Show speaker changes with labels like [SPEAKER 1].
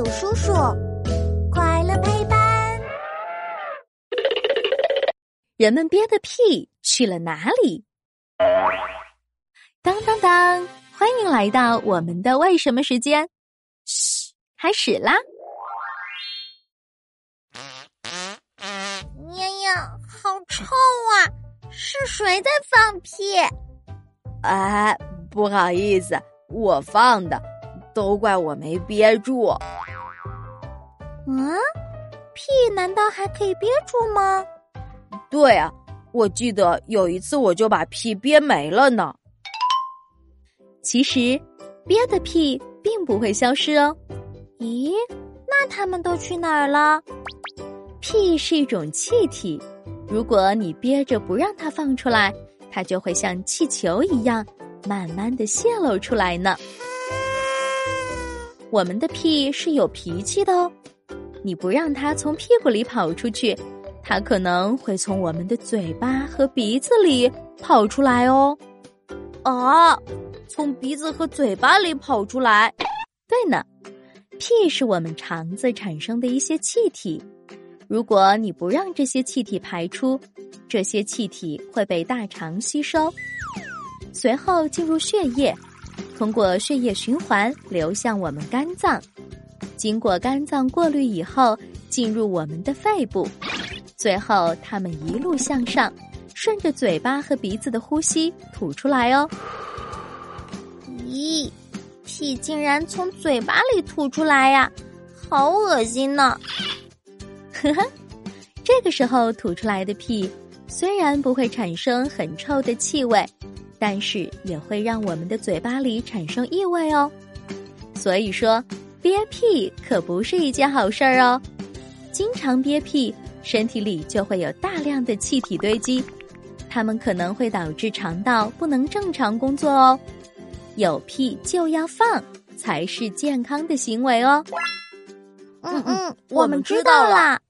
[SPEAKER 1] 有叔叔，快乐陪伴。
[SPEAKER 2] 人们憋的屁去了哪里？当当当！欢迎来到我们的为什么时间。嘘，开始啦！
[SPEAKER 1] 呀呀，好臭啊！是谁在放屁？
[SPEAKER 3] 哎，不好意思，我放的。都怪我没憋住。
[SPEAKER 1] 嗯，屁难道还可以憋住吗？
[SPEAKER 3] 对啊，我记得有一次我就把屁憋没了呢。
[SPEAKER 2] 其实，憋的屁并不会消失哦。
[SPEAKER 1] 咦，那他们都去哪儿了？
[SPEAKER 2] 屁是一种气体，如果你憋着不让它放出来，它就会像气球一样，慢慢的泄露出来呢。我们的屁是有脾气的哦，你不让它从屁股里跑出去，它可能会从我们的嘴巴和鼻子里跑出来哦。
[SPEAKER 3] 啊，从鼻子和嘴巴里跑出来？
[SPEAKER 2] 对呢，屁是我们肠子产生的一些气体，如果你不让这些气体排出，这些气体会被大肠吸收，随后进入血液。通过血液循环流向我们肝脏，经过肝脏过滤以后进入我们的肺部，最后它们一路向上，顺着嘴巴和鼻子的呼吸吐出来哦。
[SPEAKER 1] 咦，屁竟然从嘴巴里吐出来呀，好恶心呢！
[SPEAKER 2] 呵呵，这个时候吐出来的屁虽然不会产生很臭的气味。但是也会让我们的嘴巴里产生异味哦，所以说憋屁可不是一件好事儿哦。经常憋屁，身体里就会有大量的气体堆积，它们可能会导致肠道不能正常工作哦。有屁就要放，才是健康的行为哦。
[SPEAKER 1] 嗯嗯，我们知道了。